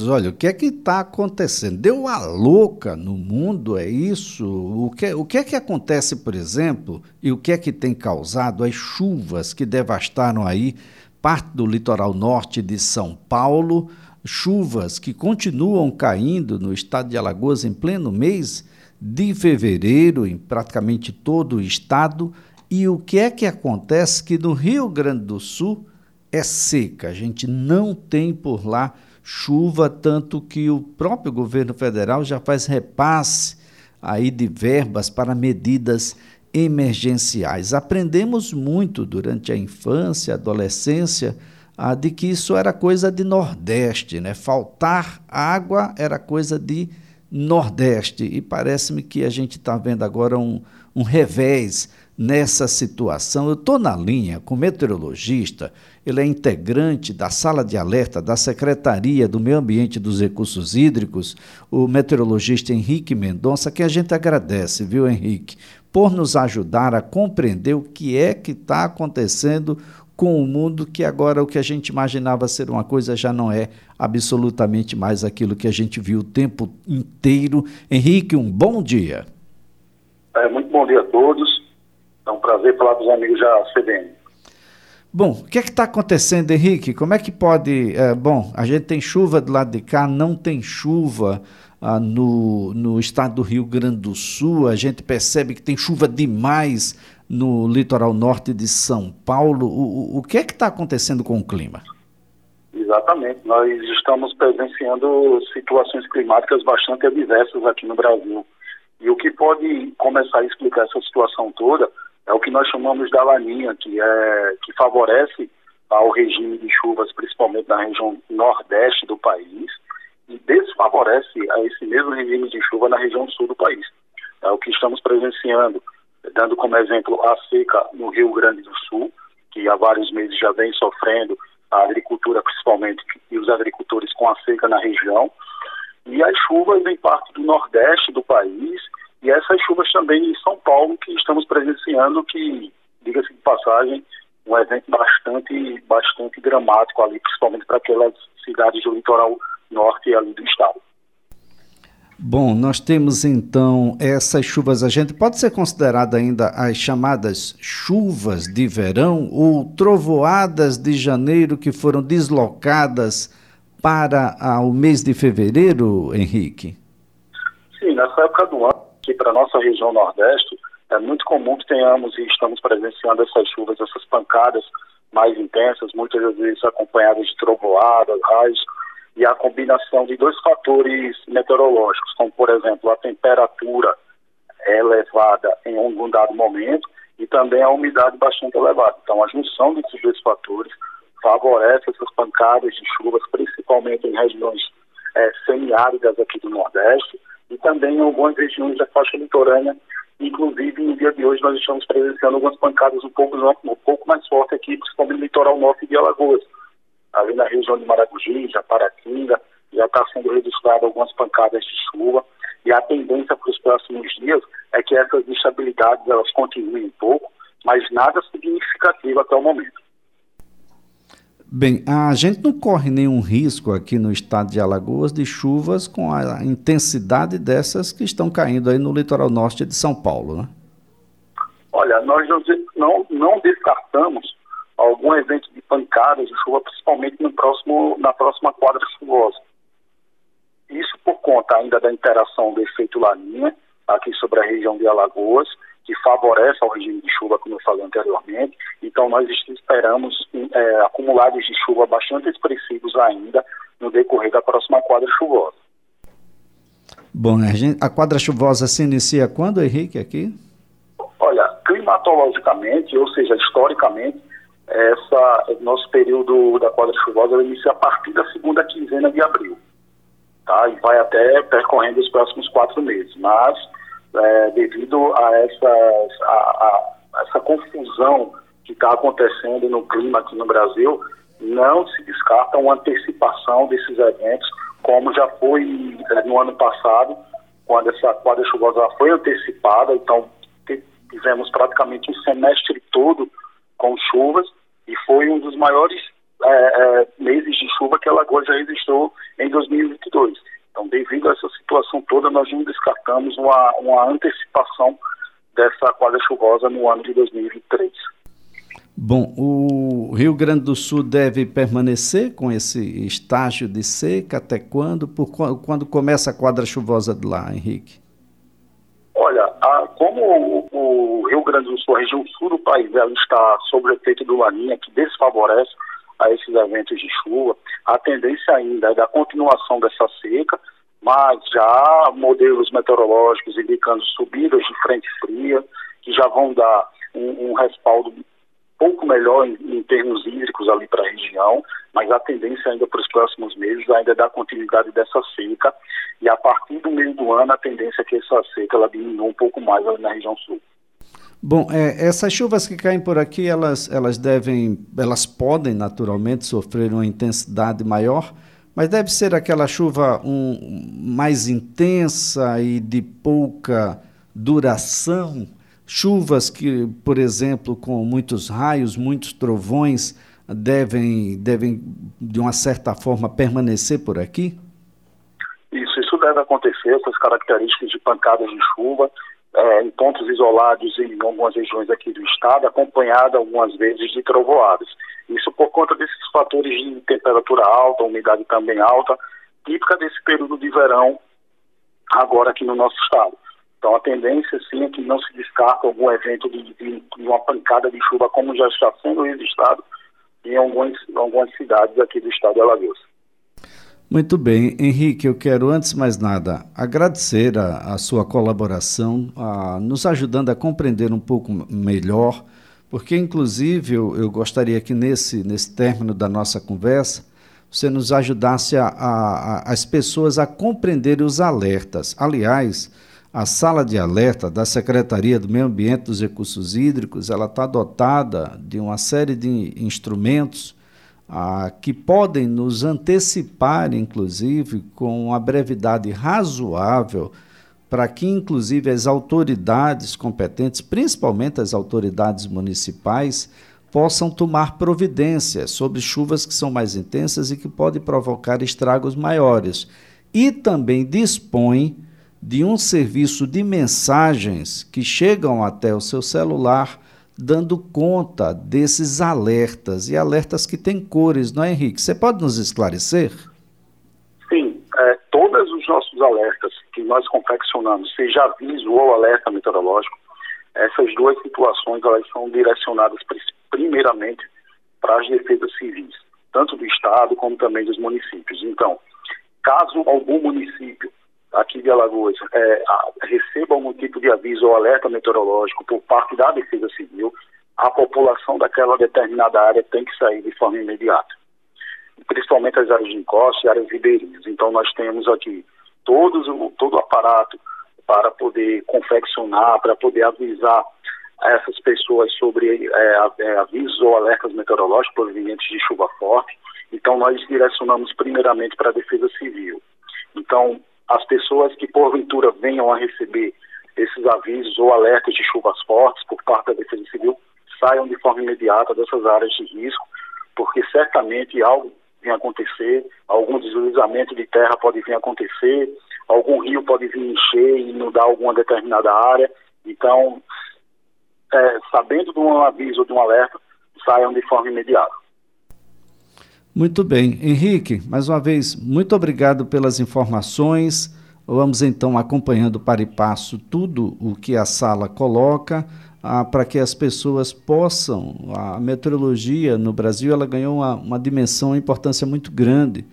Olha, o que é que está acontecendo? Deu a louca no mundo, é isso? O que, o que é que acontece, por exemplo, e o que é que tem causado as chuvas que devastaram aí parte do litoral norte de São Paulo, chuvas que continuam caindo no estado de Alagoas em pleno mês de fevereiro, em praticamente todo o estado, e o que é que acontece que no Rio Grande do Sul é seca, a gente não tem por lá chuva, tanto que o próprio governo federal já faz repasse aí de verbas para medidas emergenciais. Aprendemos muito durante a infância, adolescência, ah, de que isso era coisa de Nordeste, né? Faltar água era coisa de Nordeste. E parece-me que a gente está vendo agora um, um revés nessa situação. Eu estou na linha com o meteorologista, ele é integrante da sala de alerta da Secretaria do Meio Ambiente e dos Recursos Hídricos, o meteorologista Henrique Mendonça, que a gente agradece, viu, Henrique, por nos ajudar a compreender o que é que está acontecendo com o mundo que agora o que a gente imaginava ser uma coisa já não é absolutamente mais aquilo que a gente viu o tempo inteiro. Henrique, um bom dia. É, muito bom dia a todos. É um prazer falar com os amigos da CBN. Bom, o que é está acontecendo, Henrique? Como é que pode. É, bom, a gente tem chuva do lado de cá, não tem chuva ah, no, no estado do Rio Grande do Sul, a gente percebe que tem chuva demais no litoral norte de São Paulo. O, o, o que é que está acontecendo com o clima? Exatamente. Nós estamos presenciando situações climáticas bastante adversas aqui no Brasil. E o que pode começar a explicar essa situação toda é o que nós chamamos da laninha, que, é, que favorece ao regime de chuvas, principalmente na região nordeste do país, e desfavorece a esse mesmo regime de chuva na região sul do país. É o que estamos presenciando, dando como exemplo a seca no Rio Grande do Sul, que há vários meses já vem sofrendo a agricultura, principalmente, e os agricultores com a seca na região, e as chuvas em parte do nordeste do país, e essas chuvas também em São Paulo que estamos presenciando, que, diga-se de passagem, um evento bastante, bastante dramático ali, principalmente para aquelas cidades do litoral norte ali do estado. Bom, nós temos então essas chuvas. A gente pode ser considerada ainda as chamadas chuvas de verão ou trovoadas de janeiro que foram deslocadas para o mês de fevereiro, Henrique? Sim, nessa época do ano que para a nossa região Nordeste é muito comum que tenhamos e estamos presenciando essas chuvas, essas pancadas mais intensas, muitas vezes acompanhadas de trovoadas, raios, e a combinação de dois fatores meteorológicos, como por exemplo a temperatura elevada em um dado momento e também a umidade bastante elevada. Então a junção desses dois fatores favorece essas pancadas de chuvas, principalmente em regiões é, semiáridas aqui do Nordeste, e também em algumas regiões da faixa litorânea. Inclusive, no dia de hoje, nós estamos presenciando algumas pancadas um pouco, um pouco mais fortes aqui, principalmente no litoral norte de Alagoas. Ali na região de Maragogi, Japaratinga, já está sendo registrado algumas pancadas de chuva. E a tendência para os próximos dias é que essas instabilidades elas continuem um pouco, mas nada significativo até o momento. Bem, a gente não corre nenhum risco aqui no estado de Alagoas de chuvas com a intensidade dessas que estão caindo aí no litoral norte de São Paulo, né? Olha, nós não, não descartamos algum evento de pancadas de chuva, principalmente no próximo, na próxima quadra chuvosa. Isso por conta ainda da interação do efeito Laninha aqui sobre a região de Alagoas, que favorece ao regime de chuva, como eu falei anteriormente. Então, nós esperamos é, acumulados de chuva bastante expressivos ainda no decorrer da próxima quadra chuvosa. Bom, a, gente, a quadra chuvosa se inicia quando, Henrique, aqui? Olha, climatologicamente, ou seja, historicamente, essa, nosso período da quadra chuvosa inicia a partir da segunda quinzena de abril. Tá? E vai até percorrendo os próximos quatro meses. Mas é, devido a essa, a, a, essa confusão que está acontecendo no clima aqui no Brasil, não se descarta uma antecipação desses eventos, como já foi é, no ano passado, quando essa quadra chuvosa foi antecipada, então tivemos praticamente um semestre todo com chuvas e foi um dos maiores é, é, meses de chuva que a lagoa já registrou em 2022. Então, devido a essa situação toda, nós não descartamos uma, uma antecipação dessa quadra chuvosa no ano de 2023. Bom, o Rio Grande do Sul deve permanecer com esse estágio de seca até quando? Por quando começa a quadra chuvosa de lá, Henrique? Olha, a, como o, o, Rio Grande do Sul, a região sul do país, ela está sob o efeito do Laninha, que desfavorece a esses eventos de chuva, a tendência ainda é da continuação dessa seca, mas já há modelos meteorológicos indicando subidas de frente fria, que já vão dar um, um respaldo pouco melhor em, em termos hídricos ali para a região, mas a tendência ainda para os próximos meses ainda é dar continuidade dessa seca e a partir do meio do ano a tendência é que essa seca ela diminua um pouco mais ali na região sul. Bom, é, essas chuvas que caem por aqui, elas, elas devem, elas podem naturalmente sofrer uma intensidade maior, mas deve ser aquela chuva um, mais intensa e de pouca duração, Chuvas que, por exemplo, com muitos raios, muitos trovões, devem, devem de uma certa forma, permanecer por aqui? Isso, isso deve acontecer, essas características de pancadas de chuva, é, em pontos isolados em algumas regiões aqui do estado, acompanhada algumas vezes de trovoadas. Isso por conta desses fatores de temperatura alta, umidade também alta, típica desse período de verão agora aqui no nosso estado. Então a tendência sim é que não se descarta algum evento de, de, de uma pancada de chuva como já está sendo registrado em algumas, algumas cidades aqui do estado de Alagoas. Muito bem, Henrique, eu quero antes de mais nada agradecer a, a sua colaboração, a, nos ajudando a compreender um pouco melhor, porque inclusive eu, eu gostaria que nesse, nesse término da nossa conversa você nos ajudasse a, a, as pessoas a compreenderem os alertas. Aliás, a sala de alerta da Secretaria do Meio Ambiente e dos Recursos Hídricos, ela está dotada de uma série de instrumentos ah, que podem nos antecipar, inclusive, com uma brevidade razoável, para que, inclusive, as autoridades competentes, principalmente as autoridades municipais, possam tomar providências sobre chuvas que são mais intensas e que podem provocar estragos maiores. E também dispõe de um serviço de mensagens que chegam até o seu celular dando conta desses alertas e alertas que têm cores, não é, Henrique? Você pode nos esclarecer? Sim, é, todos os nossos alertas que nós confeccionamos, seja aviso ou alerta meteorológico, essas duas situações elas são direcionadas primeiramente para as defesas civis, tanto do Estado como também dos municípios. Então, caso algum município aqui de Alagoas é, receba algum tipo de aviso ou alerta meteorológico por parte da Defesa Civil, a população daquela determinada área tem que sair de forma imediata. Principalmente as áreas de encosta e áreas ribeirinhas. Então nós temos aqui todos, todo o aparato para poder confeccionar, para poder avisar essas pessoas sobre é, é, avisos ou alertas meteorológicos provenientes de chuva forte. Então nós direcionamos primeiramente para a Defesa Civil. Então, as pessoas que porventura venham a receber esses avisos ou alertas de chuvas fortes por parte da Defesa Civil saiam de forma imediata dessas áreas de risco, porque certamente algo vem acontecer, algum deslizamento de terra pode vir acontecer, algum rio pode vir encher e inundar alguma determinada área. Então, é, sabendo de um aviso ou de um alerta, saiam de forma imediata. Muito bem. Henrique, mais uma vez, muito obrigado pelas informações. Vamos então acompanhando para e passo tudo o que a sala coloca ah, para que as pessoas possam. A meteorologia no Brasil ela ganhou uma, uma dimensão, uma importância muito grande,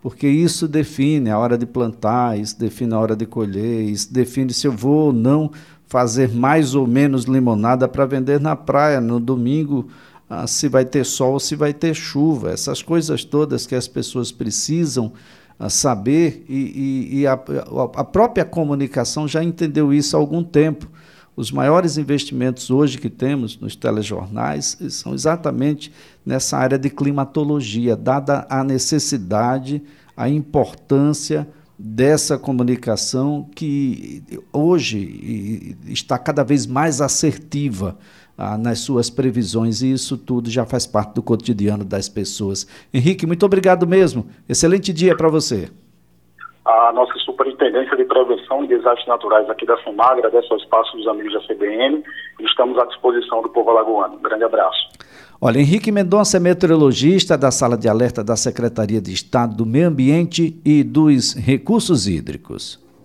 porque isso define a hora de plantar, isso define a hora de colher, isso define se eu vou ou não fazer mais ou menos limonada para vender na praia no domingo ah, se vai ter sol, se vai ter chuva, essas coisas todas que as pessoas precisam ah, saber e, e, e a, a, própria comunicação já entendeu isso há algum tempo. Os maiores investimentos hoje que temos nos telejornais são exatamente nessa área de climatologia, dada a necessidade, a importância dessa comunicação que hoje está cada vez mais assertiva ah, nas suas previsões, e isso tudo já faz parte do cotidiano das pessoas. Henrique, muito obrigado mesmo. Excelente dia para você. A nossa Superintendência de Prevenção de Desastres Naturais aqui da FUMAR agradece ao espaço dos amigos da CBN e estamos à disposição do povo alagoano. Um grande abraço. Olha, Henrique Mendonça é meteorologista da Sala de Alerta da Secretaria de Estado do Meio Ambiente e dos Recursos Hídricos.